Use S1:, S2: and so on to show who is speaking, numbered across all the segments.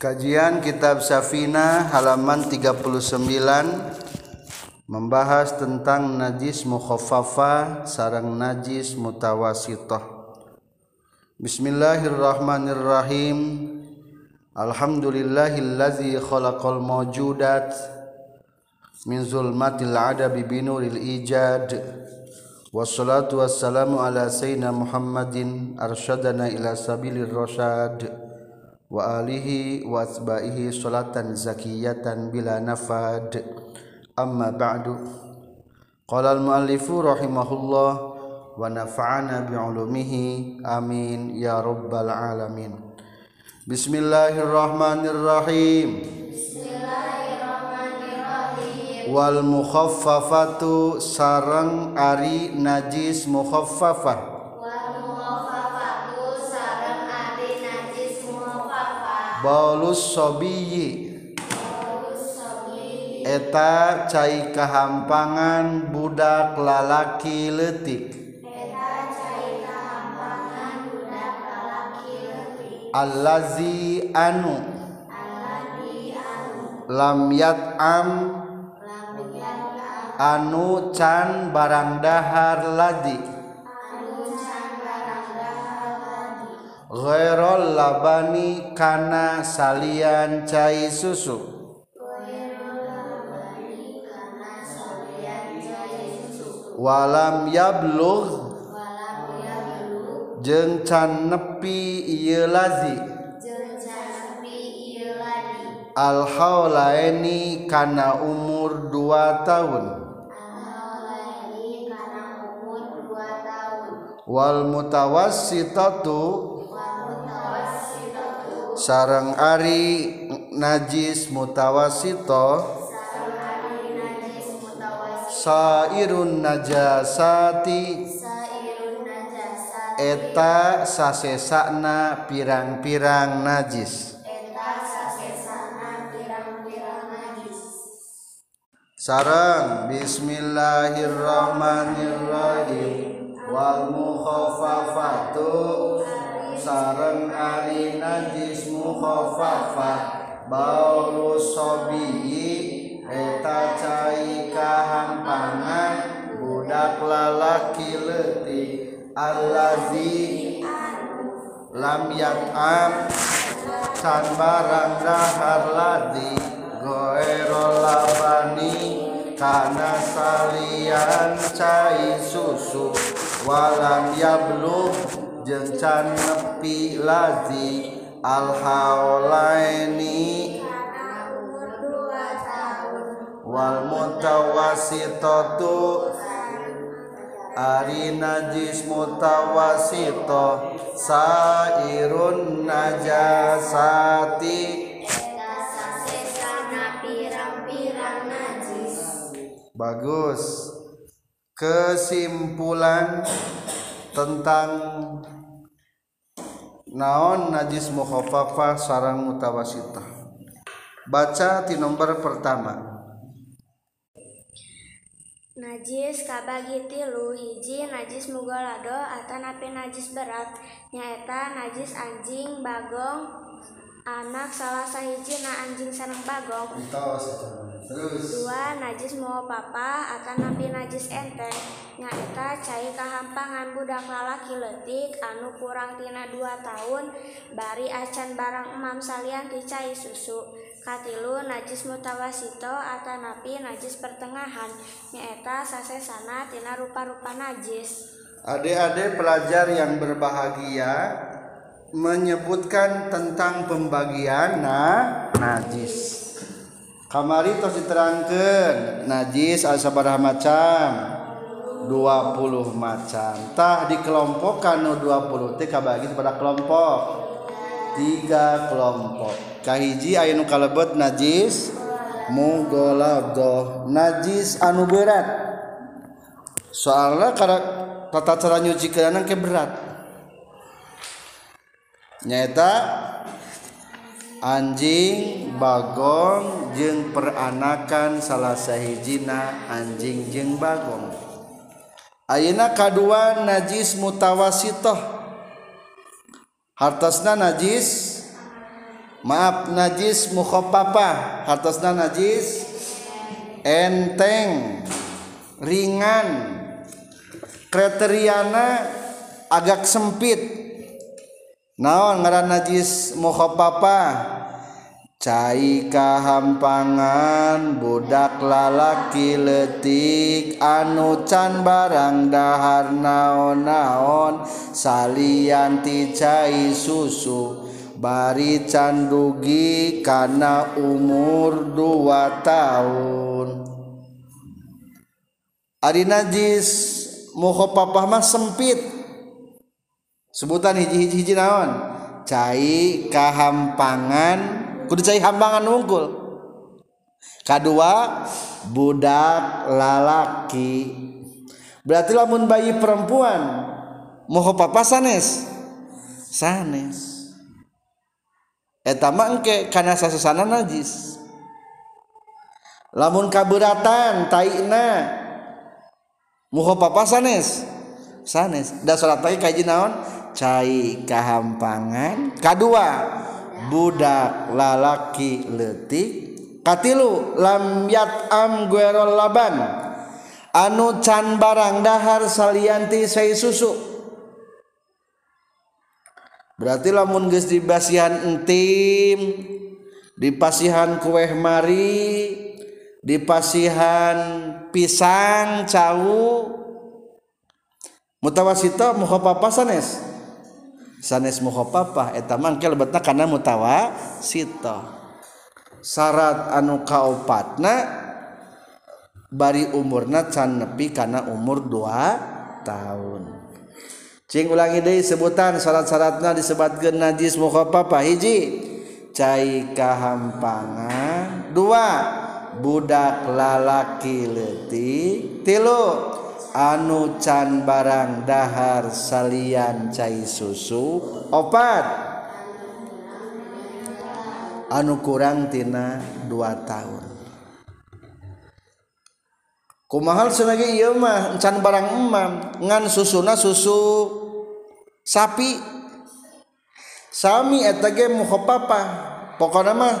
S1: Kajian Kitab Safina halaman 39 membahas tentang najis mukhaffafa sarang najis mutawasithah. Bismillahirrahmanirrahim. Alhamdulillahillazi khalaqal mawjudat min zulmatil adabi binuril ijad. Wassalatu wassalamu ala sayyidina Muhammadin arsyadana ila sabilir rasyad. Wa alihi wa asba'ihi salatan zakiyatan bila nafad. Amma ba'du. Qala al-muallifu rahimahullah wa nafa'ana bi'ulumihi amin ya rabbal alamin. Bismillahirrahmanirrahim. Bismillahirrahmanirrahim. Wal mukhaffafatu sarang ari najis mukhaffafah balus sobiyi. Eta cai kehampangan budak lalaki letik Allazi anu. Lam yat am. Anu can barang dahar ladi. Ghairul labani kana salian cai susu. Walam yablugh. Jeung can nepi ieu lazi. Al haulaini kana umur 2 tahun. Wal mutawassitatu sarang ari najis mutawasito. Sairun najasati. Eta sasesana pirang-pirang najis. Sarang bismillahirrahmanirrahim. Wal mukhaffafatu sarang ari najis mukhaffafah baulu sobiyi eta cai kahampangan budak lalaki leutik allazi lam yat'am can barang dahar ladi goero labani kana salian cai susu walam yablugh jeung can nepi lazi al haulaini wal mutawasitatu. Ari najis mutawasito. Sairun najasati. Bagus. Kesimpulan tentang naon najis mukhaffafah sarang mutawasitah baca di nomor pertama.
S2: Najis kabagi tilu hiji najis mugolado atau napi najis berat. Nyaeta najis anjing bagong anak salah sahiji na anjing sarang bagok terus? Dua najis mau papa akan nabi najis ente. Nyaita cai kahampangan budak lalaki letik anu kurang tina dua tahun bari acan barang emam salian ti cai susu. Katilu najis mutawasito atau nabi najis pertengahan. Nyaita sasesana tina rupa-rupa najis.
S1: Adik-adik pelajar yang berbahagia, menyebutkan tentang pembagian nah najis. Kamari terus diterangkan najis asabaraha macam. 20 macam. Tah dikelompokkan nu 20 teh kabagi pada kelompok. Tiga kelompok. Kahiji aya nu kalebet najis? Mughalladh najis anu berat. Soalnya karena tata cara nyuci keranang ke berat. nyaeta anjing Bagong jeung peranakan salah sahhijina anjing jeung Bagong. Ayeuna kaduan najis mutawasitoh. Hartasna najis maaf najis mukhopapa. Hartasna najis enteng ringan. Kriteriana agak sempit. naon ngaran najis mukhaffafa cai kahampangan budak lalaki letik anu can barang dahar naon-naon salianti cai susu. Bari can rugi kana umur dua tahun. Ari najis mukhaffafa mah sempit. sebutan hiji-hiji naon? Cai kahampangan. Kudu cai hambangan unggul. Kedua budak lalaki. Berarti lamun bayi perempuan moho papa sanes? Sanes. Etama engke karena sasusana najis. Lamun kaberatan taina moho papa sanes? Sanes. Da salat pagi kaji naon? cai kahampangan. Kedua budak lalaki letik katilu lam yat am guerol laban. Anu can barang dahar salianti saya susu. Berarti lamun geus di basihan entim di pasihan kueh mari di pasihan pisang cawu. Mutawasito muho papasanes sanes mukhopapah eta mah lebetna kana mutawa sito syarat anu kaopatna bari umurna can nepi kana umur 2 tahun. Cing ulangi deui sebutan syarat-syaratna disebatkeun najis mukhopapah hiji cai kahampangan. Dua budak lalaki leutik. Tilu anu can barang dahar salian cai susu opat. Anu kurang tina dua tahun. Kumahal senagi iya mah can barang emam ngan susuna susu sapi. Sami eta ge mukhopapa pokona mah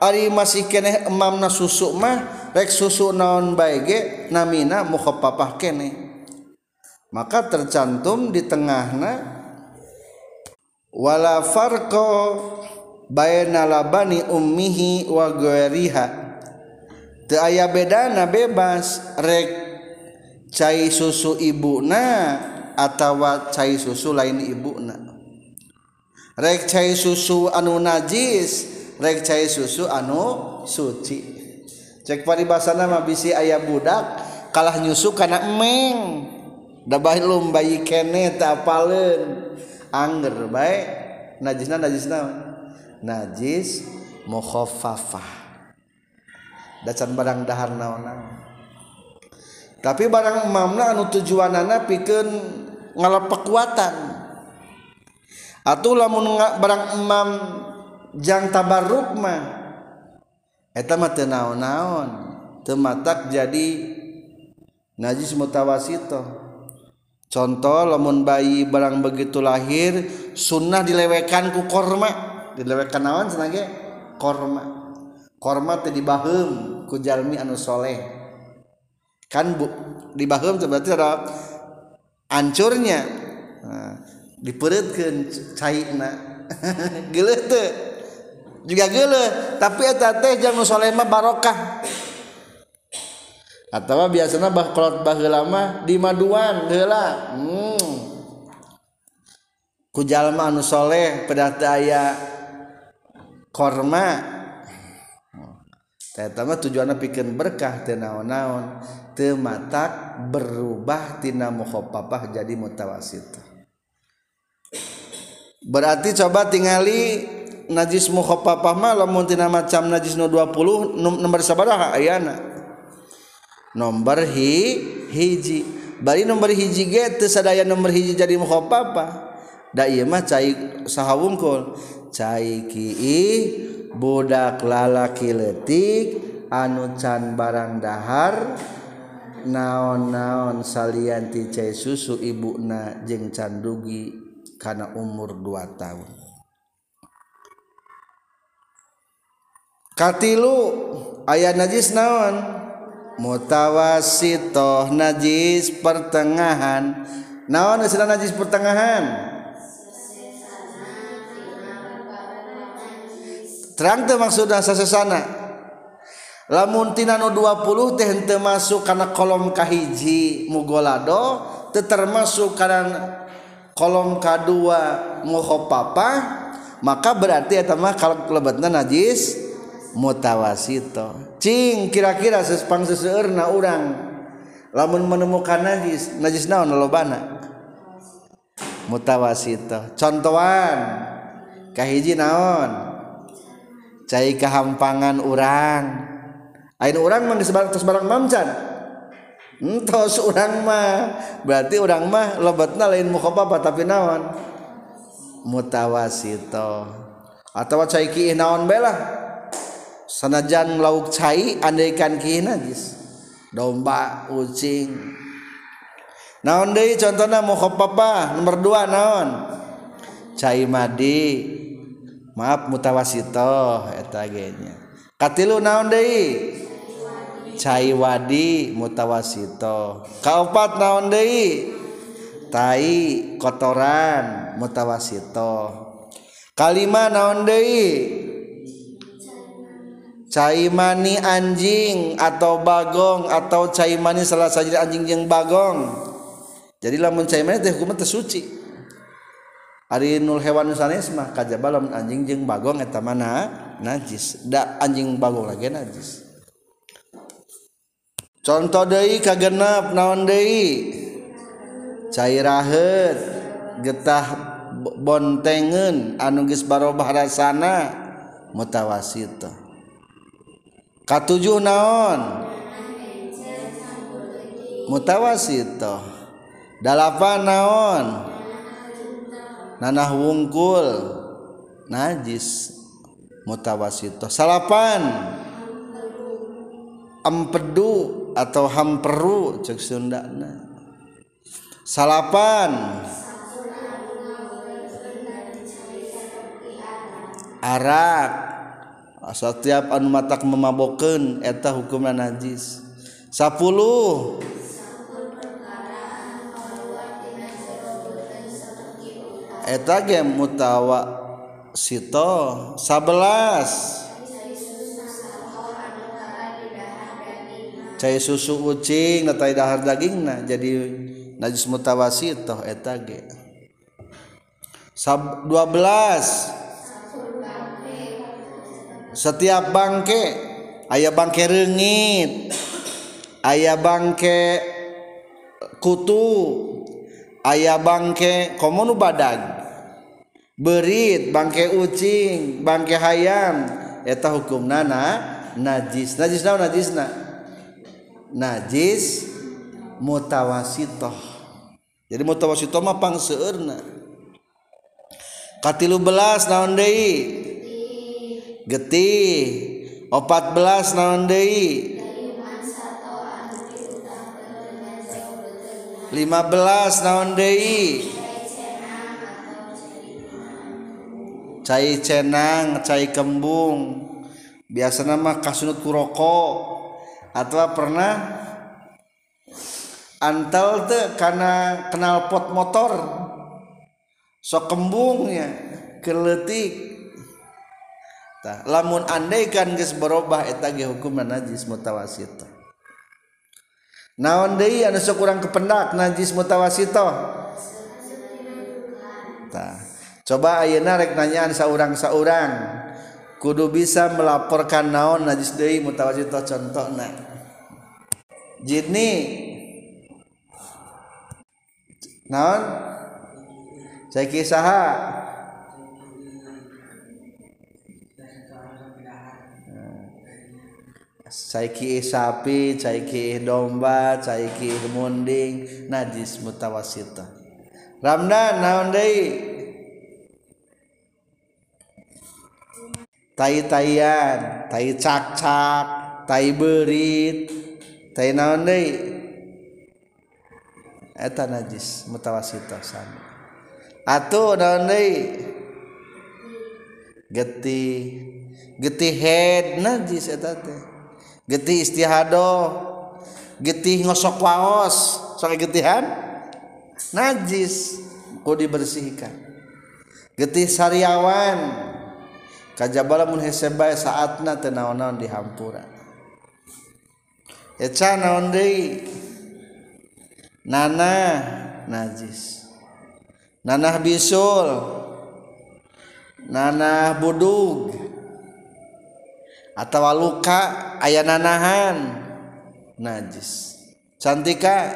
S1: ari masih keneh emamna susu mah rek susu naon baige namina muka papah kene. Maka tercantum di tengahna wala farqo baina labani ummihi wa ghairiha. Teu aya bedana bebas rek cai susu ibuna atawa cai susu lain ibuna. Rek cai susu anu najis rek cai susu anu suci. cek paribasana mah bisi aya budak kalah nyusu kana emeng. Da bae lum bayi kene teu apaleun. Anger bae najisna najis naon najis mukhaffafah dacan barang dahar naon tapi barang mamna anu tujuanana pikeun ngalepek kuatan. Atuh lamun barang imam jang tabarruk mah eta mah teu naon-naon teu matak jadi najis mutawasito. Contoh lamun bayi barang begitu lahir sunnah dilewekan ku korma. Dilewekan naon cenah ge korma. Korma teh dibaheum ku jalmi anu soleh. Kan bu dibaheum berarti ada ancurnya. Nah, diperetkeun cairna geuleuh teu juga gele tapi eta teh jang nu soleh mah barokah. Atau biasanya bah kolot bah lama di maduan heula hmm. ku jalma anu soleh pedata aya korma. Tama tujuannya bikin berkah tenaon-naon tematak berubah tina mukhopapah jadi mutawasit. Berarti coba tingali najis mukhafafah mah lamun tina macam najis nu 20 nomor sabaraha ayana. Nomor hi hiji. Bari nomor hiji ge teu sadaya nomor hiji jadi mukhafafah da ieu mah cai saha wungkul cai ki budak lalaki letik anu can barang dahar naon-naon salianti cai susu ibuna jeung can dugi kana umur 2 tahun. katilu ayat najis naon? Mutawasitoh najis pertengahan. Naon istilah najis pertengahan? Terang teh maksudna sasesana. Lamun tina nu 20 teh henteu masuk kana kolom kahiji mugolado teu termasuk kana kolom kadua mukhopapa maka berarti eta mah kalau lebetna najis mutawasito. Cing kira-kira sespang seseurna urang. Lamun menemukan najis najis naon lobana? Mutawasito. Contohan kahiji naon? Cai kehampangan orang ain orang mah sebarang terus barang mamcan? Hmm, Entos orang mah. Berarti orang mah lebetna lain mukhababa tapi naon? Mutawasito. Atawa cai kieu naon bae sanajan lauk cai andaikan ki najis domba kucing naon deui? Contohna mukhaffafah nomor dua naon? Cai madi. Maaf mutawasitoh eta ge nya katilu naon deui? Cai wadi mutawasitoh. Kaopat naon deui? Tai kotoran mutawasitoh. Kalima naon deui? caimani anjing atau bagong atau caimani salah saja anjing yang bagong. Jadi lamun caimani teh hukumnya tersuci Ari nul hewan sanes mah kajaba lamun anjing jeung bagong eta mana najis. Da anjing bagong lagi najis. Contoh deui kagenep naon deui? Cairaheut getah bontengen anu geus barobah rasana mutawasitoh katujuh naon? Mutawasit dalapan naon? Nanah wungkul. Najis. Mutawasito salapan? Empedu atau hamperu? Cek Sundana salapan? Arak Ah, asal tiap anu matak memaboken eta hukumna najis. 10 eta ge mutawa sito 11 cai susu ucing natai dahar dagingna jadi najis mutawasitoh eta ge. 12 setiap bangke ayah bangke rengit ayah bangke eh, kutu ayah bangke komonu badag berit bangke ucing bangke hayam eta hukum nana najis najis na najis na? Najis mutawasitoh. Jadi mutawasitoh mah pangseurna. Katilu belas naon deui? Getih. Opat belas naon deui? Lima belas naon deui? Cai cenang cai kembung. Biasa nama kasunut kuroko atau pernah antal tuh karena kenal pot motor? Sok kembungnya keletik lamun andaikan geus berubah eta ge hukumna najis mutawasito naon deui anu sok kurang kependak najis mutawasito tah? Coba ayeuna rek nanyaan saurang-saurang. Kudu bisa melaporkan naon najis deui mutawasito contohna. Jini naon? Saya kisah. Saiki sapi saiki domba saiki munding. Najis mutawasita. Ramdan naon deui? Tai-taian tai cak-cak tai berit. Tai naon deui? Eta najis mutawasita sama atuh naon deui? Getih getih head najis eta teh getih istihado. Getih ngosok waos. Sok getihan najis. Ku dibersihkan. Getih sariawan. Kajabala mun hese bae saatna teu naon-naon dihampura eca naon deui? Nana najis. Nanah bisul. Nanah budug. Atau luka. Ayah nanahan. Najis. Cantika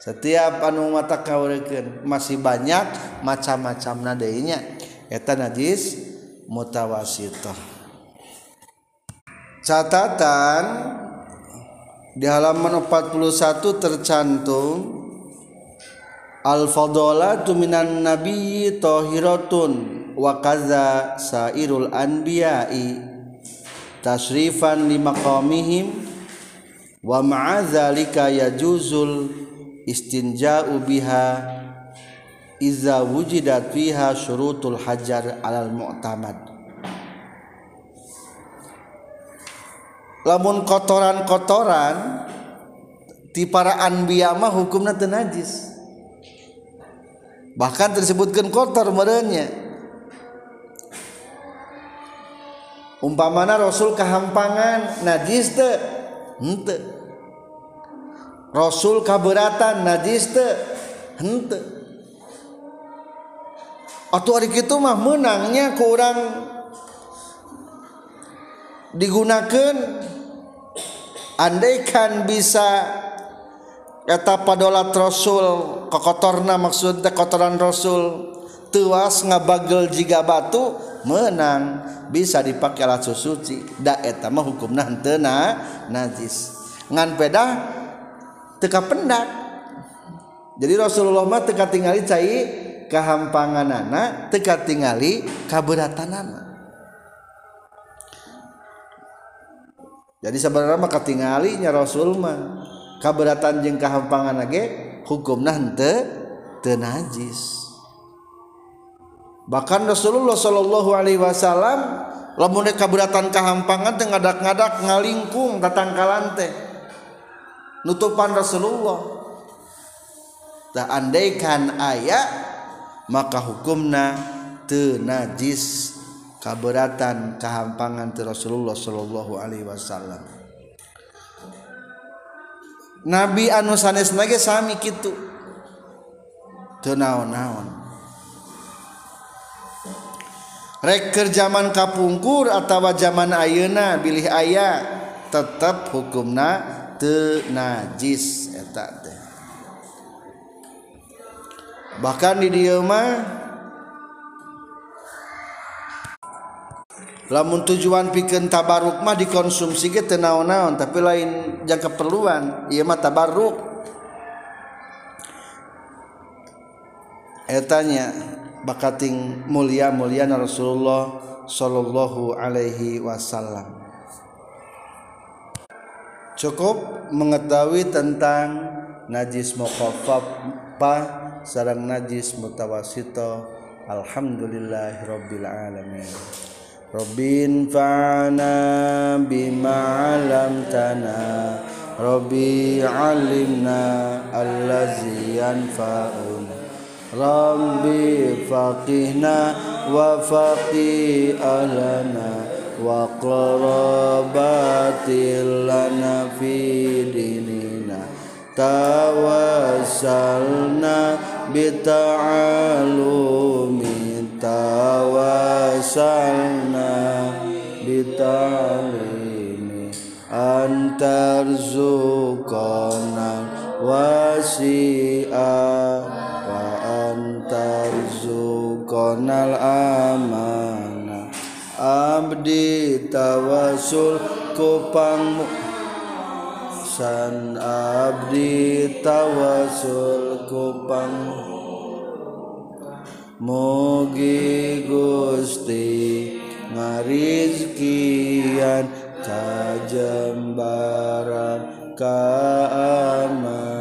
S1: setiap anu mata kaurikeun masih banyak macam-macam nadainya eta najis mutawasitah. Catatan di halaman 41 tercantum al-fadolatu minan nabiyyi tahiratun wa kaza sairul anbiya'i tasrifan li maqamihim wa ma'a dzalika yajuzul istinja'u biha iza wujidat fiha syurutul hajar alal mu'tamad. Lamun kotoran-kotoran ti para anbiya mah hukumna teu najis bahkan tersebutkan kotor merenya. Umpamana Rasul kehampangan najis teh hente. Rasul keberatan najis teh hente. Atau hari itu mah menangnya kurang digunakan. Andaikan bisa kata padolat Rasul kokotorna maksudnya kotoran Rasul. Tuas ngabagel jika batu menang. Bisa dipakai alat suci da eta mah hukumna henteu najis. Ngan pedah teka pendak jadi Rasulullah mah teka tingali cai kahampanganana teka tingali kaberatanana jadi sebenarnya mah katingali nya Rasul mah kaberatan jeung kahampangan ge hukumna henteu teu najis. Bahkan Rasulullah Shallallahu Alaihi Wasallam lamun kaberatan kahampangan teh ngadak-ngadak ngalingkung tatangkalan teh. Nutupan Rasulullah. Tah andaikan aya maka hukumna teu najis kaberatan kahampangan ti Rasulullah Shallallahu Alaihi Wasallam. nabi anu sanes nage sami gitu tenaon-naon reker zaman kapungkur atau zaman ayeuna bilih ayah tetap hukumna te najis eta teh. Bahkan di dieu mah lamun tujuan pikeun tabaruk mah dikonsumsi ge naon-naon tapi lain jangka keperluan ieu mah tabaruk etanya bakating mulia mulia Rasulullah Shallallahu Alaihi Wasallam. Cukup mengetahui tentang najis mukhafafah sarang najis mutawasito. Alhamdulillahirabbil alamin رب انفعنا بما علمتنا. ربي علمنا الذي ينفعنا. ربي فقهنا وفقه أهلنا وقربات لنا في ديننا. توسلنا بتعلمنا tawasalna bitalimi antar zukona wasi'a wa antar zukonal amana abdi tawasul kupangmu san abdi tawasul kupangmu Mugi Gusti ngarizkian kajembaran keamanan.